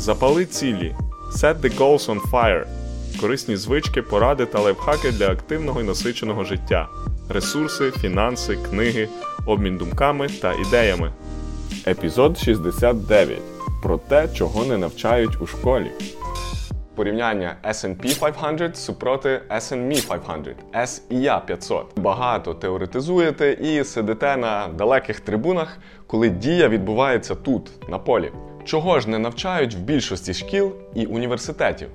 Запали цілі. Set the goals on fire. Корисні звички, поради та лайфхаки для активного і насиченого життя. Ресурси, фінанси, книги, обмін думками та ідеями. Епізод 69. Про те, чого не навчають у школі. Порівняння S&P 500 супроти S&Me 500, SIA 500. Багато теоретизуєте і сидите на далеких трибунах, коли дія відбувається тут, на полі. Чого ж не навчають в більшості шкіл і університетів?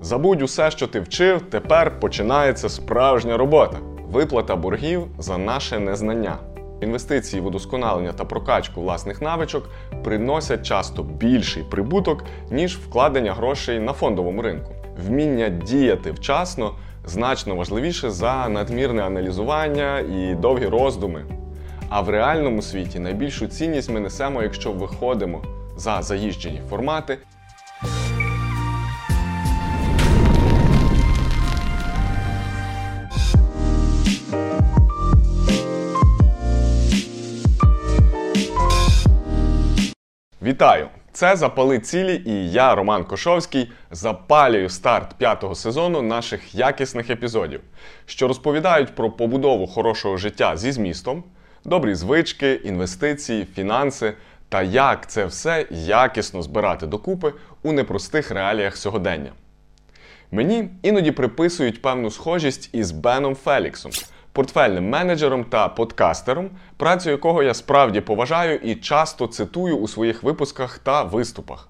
Забудь усе, що ти вчив, тепер починається справжня робота. Виплата боргів за наше незнання. Інвестиції в удосконалення та прокачку власних навичок приносять часто більший прибуток, ніж вкладення грошей на фондовому ринку. Вміння діяти вчасно значно важливіше за надмірне аналізування і довгі роздуми. А в реальному світі найбільшу цінність ми несемо, якщо виходимо за заїжджені формати Вітаю! Це запали цілі, і я, Роман Кошовський, запалюю старт п'ятого сезону наших якісних епізодів, що розповідають про побудову хорошого життя зі змістом, добрі звички, інвестиції, фінанси та як це все якісно збирати докупи у непростих реаліях сьогодення. Мені іноді приписують певну схожість із Беном Феліксом портфельним менеджером та подкастером, працю якого я справді поважаю і часто цитую у своїх випусках та виступах.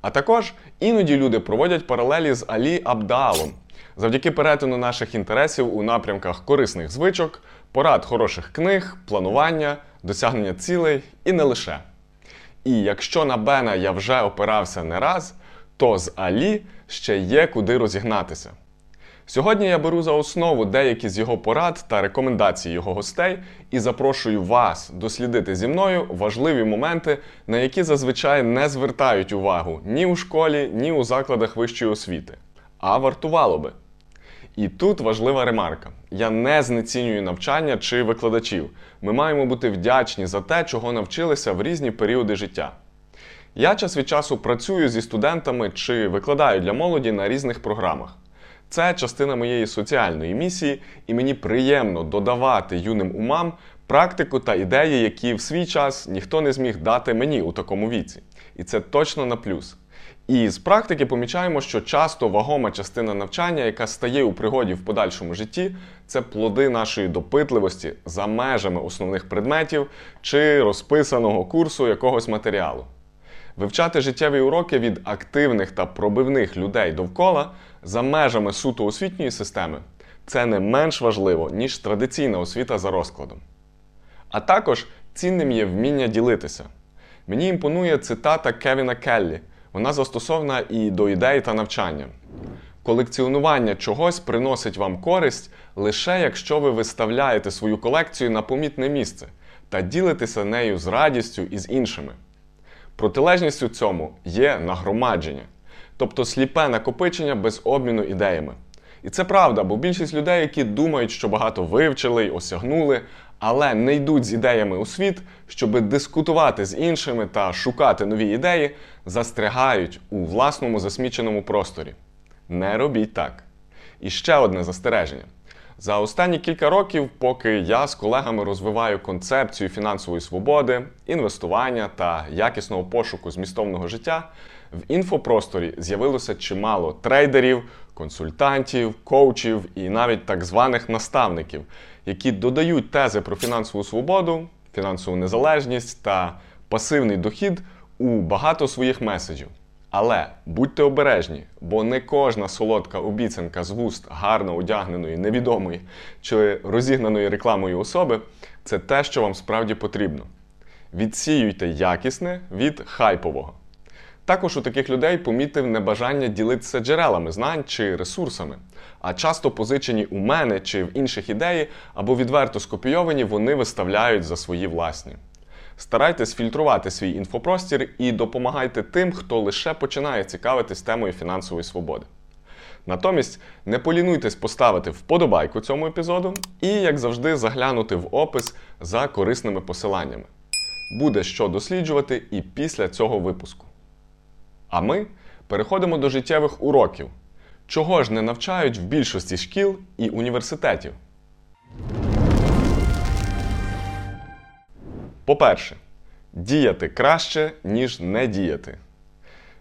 А також іноді люди проводять паралелі з Алі Абдаалом завдяки перетину наших інтересів у напрямках корисних звичок, порад хороших книг, планування, досягнення цілей і не лише. І якщо на Бена я вже опирався не раз, то з Алі ще є куди розігнатися. Сьогодні я беру за основу деякі з його порад та рекомендацій його гостей і запрошую вас дослідити зі мною важливі моменти, на які зазвичай не звертають увагу ні у школі, ні у закладах вищої освіти. А вартувало би. І тут важлива ремарка: я не знецінюю навчання чи викладачів. Ми маємо бути вдячні за те, чого навчилися в різні періоди життя. Я час від часу працюю зі студентами чи викладаю для молоді на різних програмах. Це частина моєї соціальної місії, і мені приємно додавати юним умам практику та ідеї, які в свій час ніхто не зміг дати мені у такому віці. І це точно на плюс. І з практики помічаємо, що часто вагома частина навчання, яка стає у пригоді в подальшому житті, це плоди нашої допитливості за межами основних предметів чи розписаного курсу якогось матеріалу. Вивчати життєві уроки від активних та пробивних людей довкола за межами суто освітньої системи це не менш важливо, ніж традиційна освіта за розкладом. А також цінним є вміння ділитися. Мені імпонує цитата Кевіна Келлі. Вона застосована і до ідей та навчання. Колекціонування чогось приносить вам користь лише якщо ви виставляєте свою колекцію на помітне місце та ділитеся нею з радістю і з іншими. Протилежністю цьому є нагромадження, тобто сліпе накопичення без обміну ідеями. І це правда, бо більшість людей, які думають, що багато вивчили й осягнули, але не йдуть з ідеями у світ, щоб дискутувати з іншими та шукати нові ідеї, застрягають у власному засміченому просторі. Не робіть так. І ще одне застереження. За останні кілька років, поки я з колегами розвиваю концепцію фінансової свободи, інвестування та якісного пошуку змістовного життя, в інфопросторі з'явилося чимало трейдерів, консультантів, коучів і навіть так званих наставників, які додають тези про фінансову свободу, фінансову незалежність та пасивний дохід у багато своїх меседжів. Але будьте обережні, бо не кожна солодка обіцянка з вуст гарно одягненої, невідомої чи розігнаної рекламою особи це те, що вам справді потрібно. Відсіюйте якісне від хайпового. Також у таких людей помітив небажання ділитися джерелами знань чи ресурсами, а часто позичені у мене чи в інших ідеї або відверто скопійовані, вони виставляють за свої власні. Старайтесь фільтрувати свій інфопростір і допомагайте тим, хто лише починає цікавитись темою фінансової свободи. Натомість не полінуйтесь поставити вподобайку цьому епізоду і, як завжди, заглянути в опис за корисними посиланнями. Буде що досліджувати і після цього випуску. А ми переходимо до життєвих уроків. Чого ж не навчають в більшості шкіл і університетів? По-перше, діяти краще, ніж не діяти.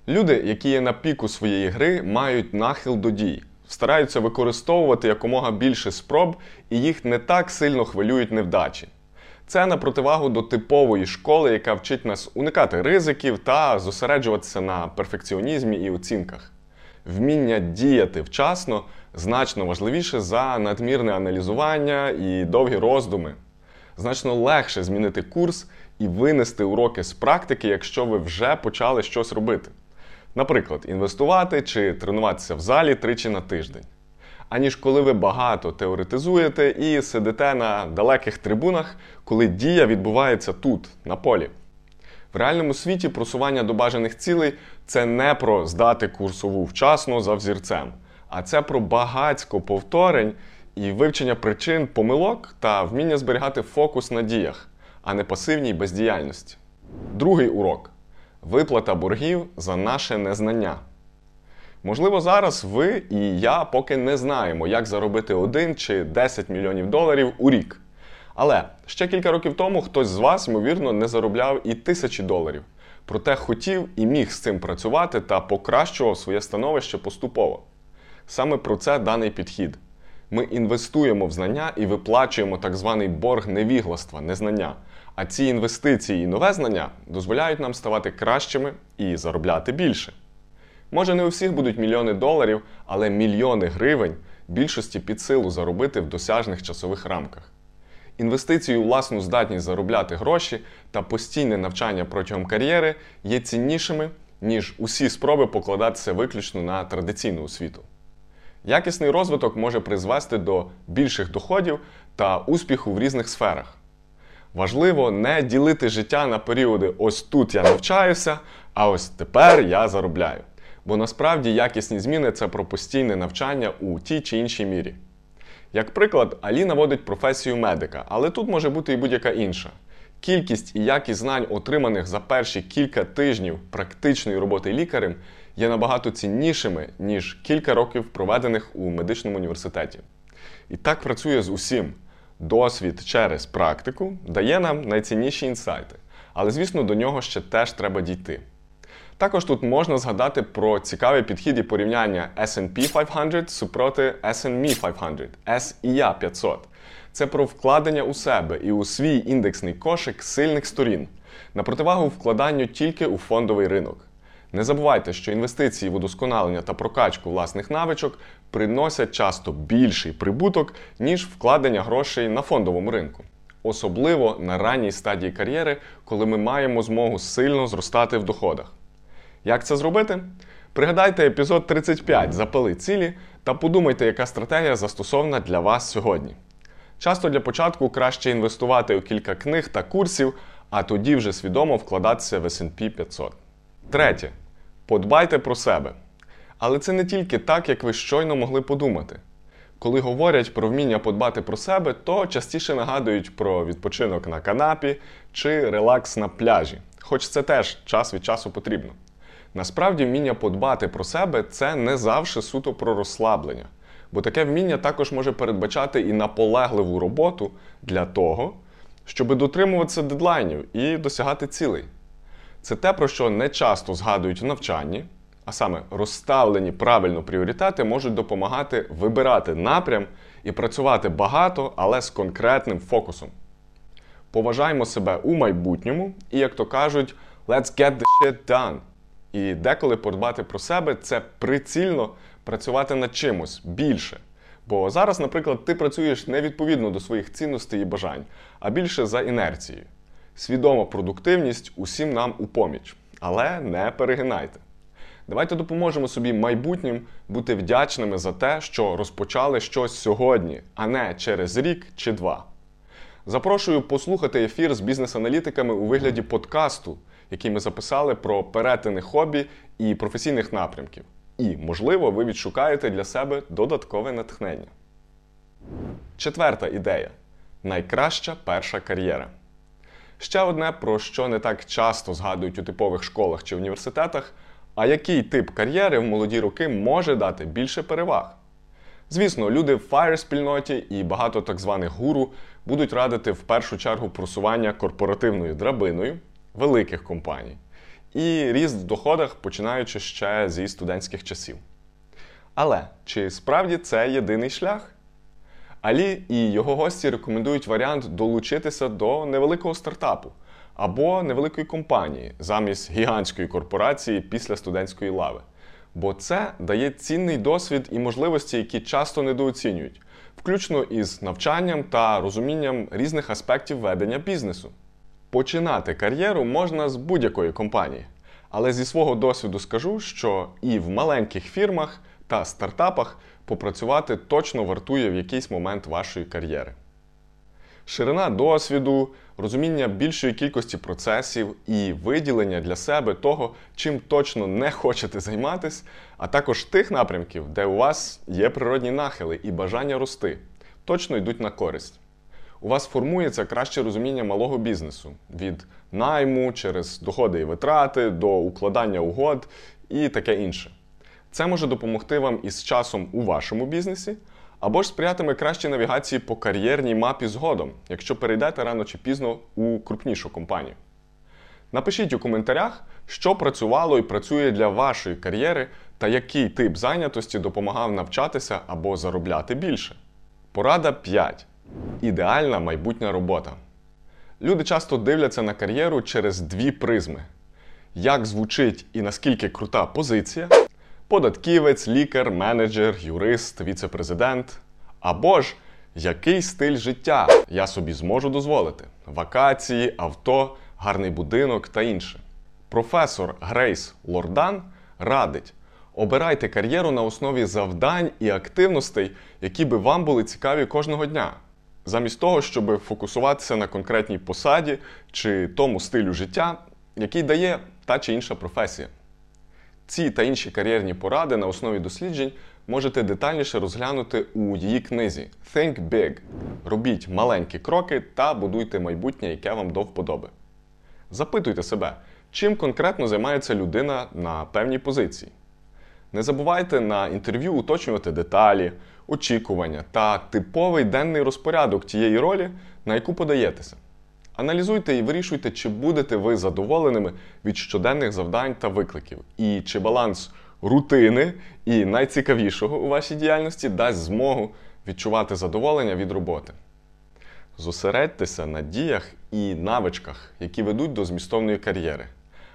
Люди, які є на піку своєї гри, мають нахил до дій, стараються використовувати якомога більше спроб, і їх не так сильно хвилюють невдачі. Це на противагу до типової школи, яка вчить нас уникати ризиків та зосереджуватися на перфекціонізмі і оцінках. Вміння діяти вчасно значно важливіше за надмірне аналізування і довгі роздуми. Значно легше змінити курс і винести уроки з практики, якщо ви вже почали щось робити. Наприклад, інвестувати чи тренуватися в залі тричі на тиждень. Аніж коли ви багато теоретизуєте і сидите на далеких трибунах, коли дія відбувається тут, на полі. В реальному світі просування до бажаних цілей це не про здати курсову вчасно за взірцем, а це про багацько повторень і вивчення причин помилок та вміння зберігати фокус на діях, а не пасивній бездіяльності. Другий урок виплата боргів за наше незнання. Можливо, зараз ви і я поки не знаємо, як заробити 1 чи 10 мільйонів доларів у рік. Але ще кілька років тому хтось з вас, ймовірно, не заробляв і тисячі доларів. Проте хотів і міг з цим працювати та покращував своє становище поступово. Саме про це даний підхід. Ми інвестуємо в знання і виплачуємо так званий борг невігластва, незнання. А ці інвестиції і нове знання дозволяють нам ставати кращими і заробляти більше. Може, не у всіх будуть мільйони доларів, але мільйони гривень більшості під силу заробити в досяжних часових рамках. Інвестиції у власну здатність заробляти гроші та постійне навчання протягом кар'єри є ціннішими, ніж усі спроби покладатися виключно на традиційну освіту. Якісний розвиток може призвести до більших доходів та успіху в різних сферах. Важливо не ділити життя на періоди ось тут я навчаюся, а ось тепер я заробляю. Бо насправді якісні зміни це про постійне навчання у тій чи іншій мірі. Як приклад, Алі наводить професію медика, але тут може бути і будь-яка інша. Кількість і якість знань, отриманих за перші кілька тижнів практичної роботи лікарем, є набагато ціннішими, ніж кілька років проведених у медичному університеті. І так працює з усім. Досвід через практику дає нам найцінніші інсайти, але, звісно, до нього ще теж треба дійти. Також тут можна згадати про цікавий підхід і порівняння SP 500 супроти SME 500, SIA 500. Це про вкладення у себе і у свій індексний кошик сильних сторін, на противагу вкладанню тільки у фондовий ринок. Не забувайте, що інвестиції в удосконалення та прокачку власних навичок приносять часто більший прибуток, ніж вкладення грошей на фондовому ринку. Особливо на ранній стадії кар'єри, коли ми маємо змогу сильно зростати в доходах. Як це зробити? Пригадайте епізод 35 Запали цілі та подумайте, яка стратегія застосована для вас сьогодні. Часто для початку краще інвестувати у кілька книг та курсів, а тоді вже свідомо вкладатися в SP 500. Третє. Подбайте про себе. Але це не тільки так, як ви щойно могли подумати. Коли говорять про вміння подбати про себе, то частіше нагадують про відпочинок на канапі чи релакс на пляжі, хоч це теж час від часу потрібно. Насправді, вміння подбати про себе це не завжди суто про розслаблення, бо таке вміння також може передбачати і наполегливу роботу для того, щоб дотримуватися дедлайнів і досягати цілей. Це те, про що не часто згадують в навчанні, а саме розставлені правильно пріоритети можуть допомагати вибирати напрям і працювати багато, але з конкретним фокусом. Поважаємо себе у майбутньому і, як то кажуть, let's get the shit done. І деколи подбати про себе це прицільно працювати над чимось більше. Бо зараз, наприклад, ти працюєш не відповідно до своїх цінностей і бажань, а більше за інерцією. Свідома продуктивність усім нам у поміч. Але не перегинайте. Давайте допоможемо собі майбутнім бути вдячними за те, що розпочали щось сьогодні, а не через рік чи два. Запрошую послухати ефір з бізнес-аналітиками у вигляді подкасту, який ми записали про перетини хобі і професійних напрямків. І, можливо, ви відшукаєте для себе додаткове натхнення. Четверта ідея найкраща перша кар'єра. Ще одне, про що не так часто згадують у типових школах чи університетах, А який тип кар'єри в молоді роки може дати більше переваг? Звісно, люди в fire спільноті і багато так званих гуру будуть радити в першу чергу просування корпоративною драбиною великих компаній і ріст в доходах, починаючи ще зі студентських часів. Але чи справді це єдиний шлях? Алі і його гості рекомендують варіант долучитися до невеликого стартапу або невеликої компанії замість гігантської корпорації після студентської лави. Бо це дає цінний досвід і можливості, які часто недооцінюють, включно із навчанням та розумінням різних аспектів ведення бізнесу. Починати кар'єру можна з будь-якої компанії, але зі свого досвіду скажу, що і в маленьких фірмах та стартапах попрацювати точно вартує в якийсь момент вашої кар'єри. Ширина досвіду, розуміння більшої кількості процесів і виділення для себе того, чим точно не хочете займатися, а також тих напрямків, де у вас є природні нахили і бажання рости, точно йдуть на користь. У вас формується краще розуміння малого бізнесу від найму через доходи і витрати до укладання угод і таке інше. Це може допомогти вам із часом у вашому бізнесі, або ж сприятиме кращій навігації по кар'єрній мапі згодом, якщо перейдете рано чи пізно у крупнішу компанію. Напишіть у коментарях, що працювало і працює для вашої кар'єри та який тип зайнятості допомагав навчатися або заробляти більше. Порада 5. Ідеальна майбутня робота. Люди часто дивляться на кар'єру через дві призми: як звучить і наскільки крута позиція, податківець, лікар, менеджер, юрист, віце-президент. Або ж який стиль життя я собі зможу дозволити: вакації, авто, гарний будинок та інше. Професор Грейс Лордан радить. Обирайте кар'єру на основі завдань і активностей, які би вам були цікаві кожного дня, замість того, щоб фокусуватися на конкретній посаді чи тому стилю життя, який дає та чи інша професія. Ці та інші кар'єрні поради на основі досліджень можете детальніше розглянути у її книзі Think Big. Робіть маленькі кроки та будуйте майбутнє, яке вам до вподоби. Запитуйте себе, чим конкретно займається людина на певній позиції. Не забувайте на інтерв'ю уточнювати деталі, очікування та типовий денний розпорядок тієї ролі, на яку подаєтеся. Аналізуйте і вирішуйте, чи будете ви задоволеними від щоденних завдань та викликів, і чи баланс рутини і найцікавішого у вашій діяльності дасть змогу відчувати задоволення від роботи. Зосередьтеся на діях і навичках, які ведуть до змістовної кар'єри,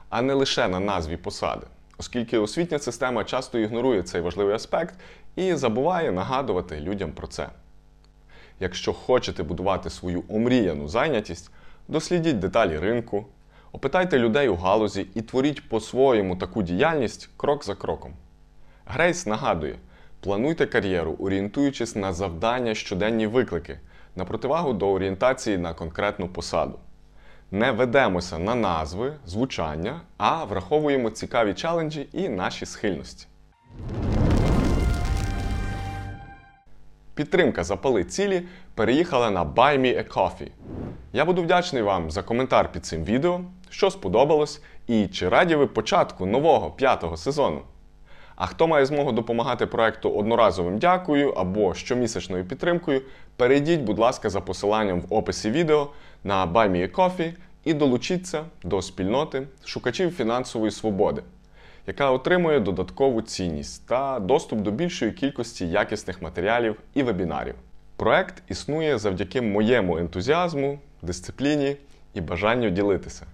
а не лише на назві посади, оскільки освітня система часто ігнорує цей важливий аспект і забуває нагадувати людям про це. Якщо хочете будувати свою омріяну зайнятість, дослідіть деталі ринку, опитайте людей у галузі і творіть по-своєму таку діяльність крок за кроком. Грейс нагадує: плануйте кар'єру, орієнтуючись на завдання щоденні виклики, на противагу до орієнтації на конкретну посаду. Не ведемося на назви, звучання, а враховуємо цікаві челенджі і наші схильності. Підтримка запали цілі переїхала на Buy Me a Coffee. Я буду вдячний вам за коментар під цим відео, що сподобалось, і чи раді ви початку нового п'ятого сезону. А хто має змогу допомагати проекту одноразовим дякую або щомісячною підтримкою, перейдіть, будь ласка, за посиланням в описі відео на Buy Me a Coffee і долучіться до спільноти шукачів фінансової свободи, яка отримує додаткову цінність та доступ до більшої кількості якісних матеріалів і вебінарів. Проект існує завдяки моєму ентузіазму, дисципліні і бажанню ділитися.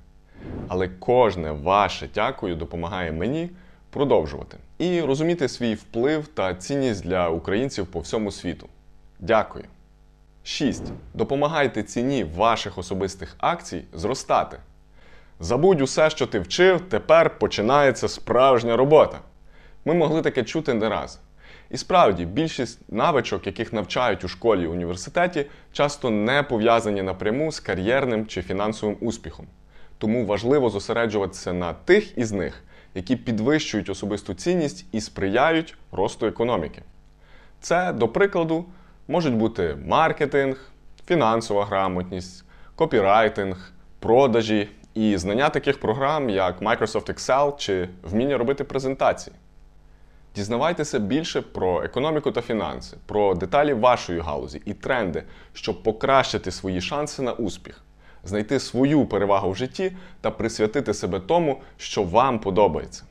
Але кожне ваше дякую допомагає мені продовжувати і розуміти свій вплив та цінність для українців по всьому світу. Дякую. 6. Допомагайте ціні ваших особистих акцій зростати. Забудь усе, що ти вчив, тепер починається справжня робота. Ми могли таке чути не раз. І справді, більшість навичок, яких навчають у школі і університеті, часто не пов'язані напряму з кар'єрним чи фінансовим успіхом. Тому важливо зосереджуватися на тих із них, які підвищують особисту цінність і сприяють росту економіки. Це, до прикладу, можуть бути маркетинг, фінансова грамотність, копірайтинг, продажі і знання таких програм, як Microsoft Excel чи вміння робити презентації. Дізнавайтеся більше про економіку та фінанси, про деталі вашої галузі і тренди, щоб покращити свої шанси на успіх, знайти свою перевагу в житті та присвятити себе тому, що вам подобається.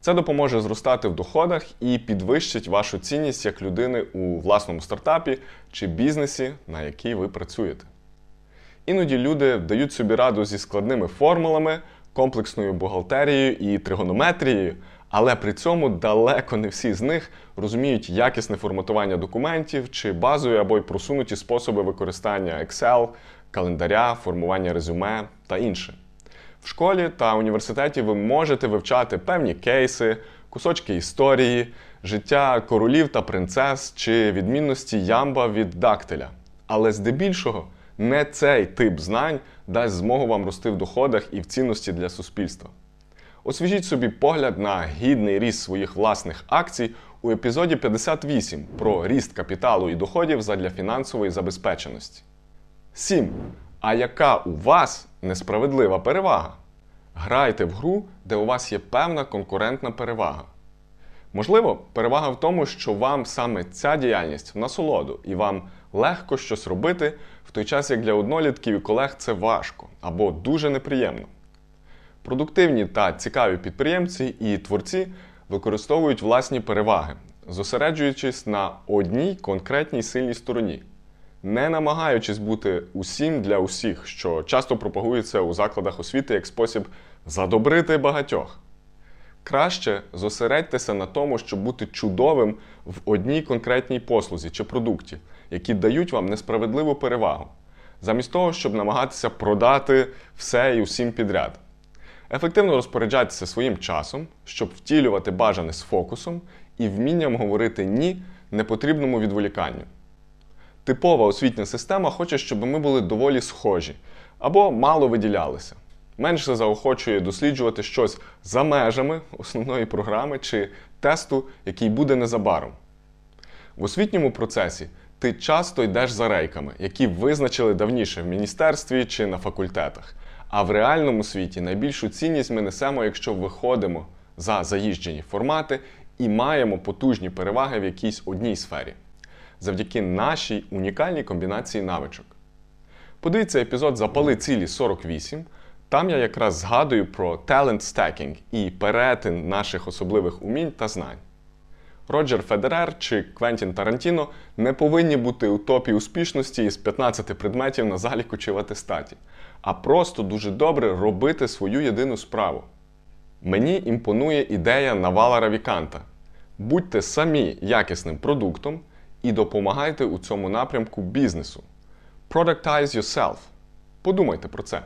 Це допоможе зростати в доходах і підвищить вашу цінність як людини у власному стартапі чи бізнесі, на який ви працюєте. Іноді люди дають собі раду зі складними формулами, комплексною бухгалтерією і тригонометрією, але при цьому далеко не всі з них розуміють якісне форматування документів чи базові або й просунуті способи використання Excel, календаря, формування резюме та інше. В школі та університеті ви можете вивчати певні кейси, кусочки історії, життя королів та принцес чи відмінності ямба від дактиля. Але здебільшого не цей тип знань дасть змогу вам рости в доходах і в цінності для суспільства. Освіжіть собі погляд на гідний ріст своїх власних акцій у епізоді 58 про ріст капіталу і доходів задля фінансової забезпеченості. 7. А яка у вас несправедлива перевага? Грайте в гру, де у вас є певна конкурентна перевага. Можливо, перевага в тому, що вам саме ця діяльність в насолоду, і вам легко щось робити, в той час як для однолітків і колег це важко або дуже неприємно. Продуктивні та цікаві підприємці і творці використовують власні переваги, зосереджуючись на одній конкретній сильній стороні, не намагаючись бути усім для усіх, що часто пропагується у закладах освіти як спосіб задобрити багатьох. Краще зосередьтеся на тому, щоб бути чудовим в одній конкретній послузі чи продукті, які дають вам несправедливу перевагу, замість того, щоб намагатися продати все і усім підряд. Ефективно розпоряджайтеся своїм часом, щоб втілювати бажане з фокусом і вмінням говорити ні непотрібному відволіканню. Типова освітня система хоче, щоб ми були доволі схожі або мало виділялися. Менше заохочує досліджувати щось за межами основної програми чи тесту, який буде незабаром. В освітньому процесі ти часто йдеш за рейками, які визначили давніше в міністерстві чи на факультетах. А в реальному світі найбільшу цінність ми несемо, якщо виходимо за заїжджені формати і маємо потужні переваги в якійсь одній сфері, завдяки нашій унікальній комбінації навичок. Подивіться епізод Запали цілі 48. Там я якраз згадую про talent stacking і перетин наших особливих умінь та знань. Роджер Федерер чи Квентін Тарантіно не повинні бути у топі успішності із 15 предметів на заліку чи в атестаті, а просто дуже добре робити свою єдину справу. Мені імпонує ідея Навала Равіканта. Будьте самі якісним продуктом і допомагайте у цьому напрямку бізнесу. Productize yourself. Подумайте про це.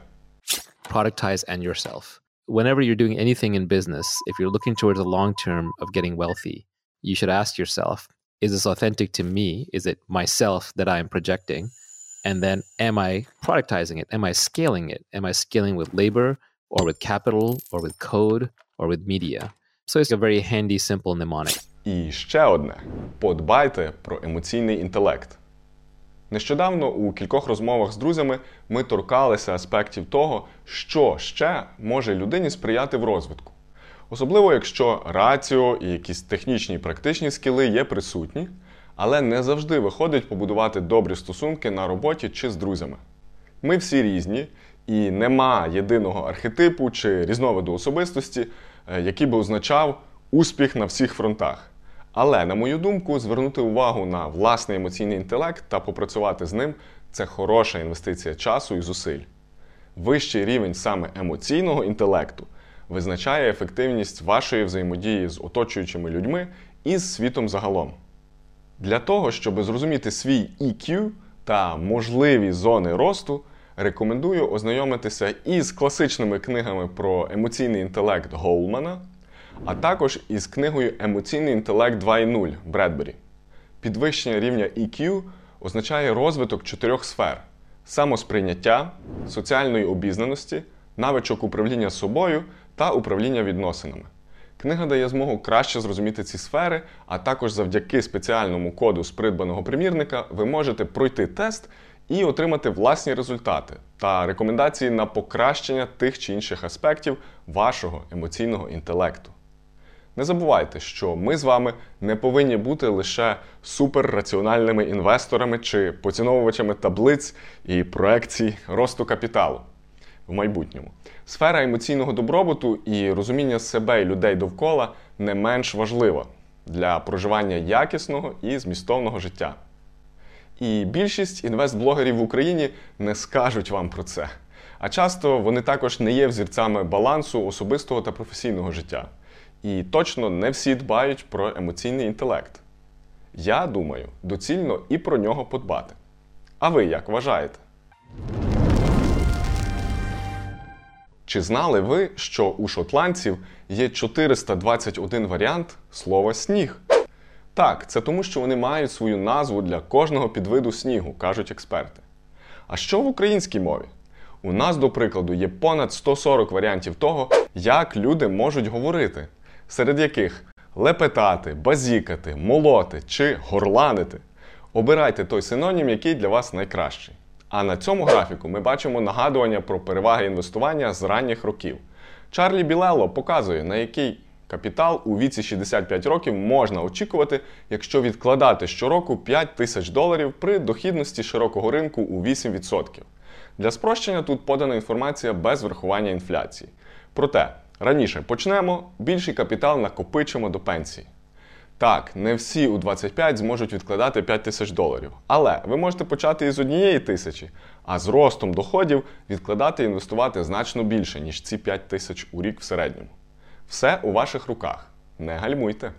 productize and yourself. Whenever you're doing anything in business, if you're looking towards the long term of getting wealthy, you should ask yourself, is this authentic to me? Is it myself that I am projecting? And then am I productizing it? Am I scaling it? Am I scaling with labor or with capital or with code or with media? So it's a very handy, simple mnemonic. І ще одне: подбайте про емоційний інтелект. Нещодавно у кількох розмовах з друзями ми торкалися аспектів того, що ще може людині сприяти в розвитку. Особливо, якщо раціо і якісь технічні і практичні скіли є присутні, але не завжди виходить побудувати добрі стосунки на роботі чи з друзями. Ми всі різні, і нема єдиного архетипу чи різновиду особистості, е, який би означав успіх на всіх фронтах. Але, на мою думку, звернути увагу на власний емоційний інтелект та попрацювати з ним це хороша інвестиція часу і зусиль. Вищий рівень саме емоційного інтелекту визначає ефективність вашої взаємодії з оточуючими людьми і з світом загалом. Для того, щоб зрозуміти свій EQ та можливі зони росту, рекомендую ознайомитися із класичними книгами про емоційний інтелект Голмана а також із книгою Емоційний інтелект 2.0 Бредбері. Підвищення рівня EQ означає розвиток чотирьох сфер: самосприйняття, соціальної обізнаності, навичок управління собою та управління відносинами. Книга дає змогу краще зрозуміти ці сфери, а також завдяки спеціальному коду з придбаного примірника ви можете пройти тест і отримати власні результати та рекомендації на покращення тих чи інших аспектів вашого емоційного інтелекту. Не забувайте, що ми з вами не повинні бути лише суперраціональними інвесторами чи поціновувачами таблиць і проекцій росту капіталу в майбутньому. Сфера емоційного добробуту і розуміння себе і людей довкола не менш важлива для проживання якісного і змістовного життя. І більшість інвестблогерів в Україні не скажуть вам про це. А часто вони також не є взірцями балансу особистого та професійного життя. І точно не всі дбають про емоційний інтелект. Я думаю, доцільно і про нього подбати. А ви як вважаєте? Чи знали ви, що у шотландців є 421 варіант слова сніг? Так, це тому, що вони мають свою назву для кожного підвиду снігу, кажуть експерти. А що в українській мові? У нас, до прикладу, є понад 140 варіантів того, як люди можуть говорити, серед яких лепетати, базікати, молоти чи горланити. Обирайте той синонім, який для вас найкращий. А на цьому графіку ми бачимо нагадування про переваги інвестування з ранніх років. Чарлі Білело показує, на який капітал у віці 65 років можна очікувати, якщо відкладати щороку 5 тисяч доларів при дохідності широкого ринку у 8%. Для спрощення тут подана інформація без врахування інфляції. Проте, раніше почнемо, більший капітал накопичимо до пенсії. Так, не всі у 25 зможуть відкладати 5 тисяч доларів. Але ви можете почати із однієї тисячі, а з ростом доходів відкладати і інвестувати значно більше, ніж ці 5 тисяч у рік в середньому. Все у ваших руках. Не гальмуйте.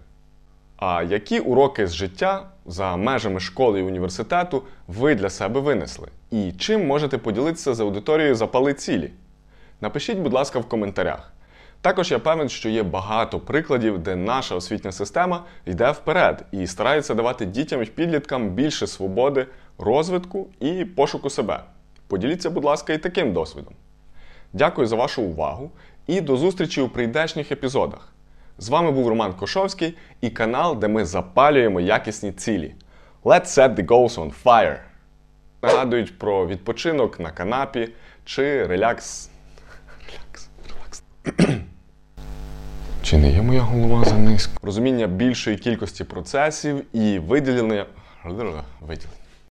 А які уроки з життя за межами школи і університету ви для себе винесли? І чим можете поділитися з аудиторією запали цілі? Напишіть, будь ласка, в коментарях. Також я певен, що є багато прикладів, де наша освітня система йде вперед і старається давати дітям і підліткам більше свободи, розвитку і пошуку себе. Поділіться, будь ласка, і таким досвідом. Дякую за вашу увагу і до зустрічі у прийдешніх епізодах. З вами був Роман Кошовський і канал, де ми запалюємо якісні цілі. Let's set the goals on fire! Нагадують про відпочинок на канапі чи релякс. Релякс. Релакс. Чи не є моя голова за низько? Розуміння більшої кількості процесів і виділення. Виділення.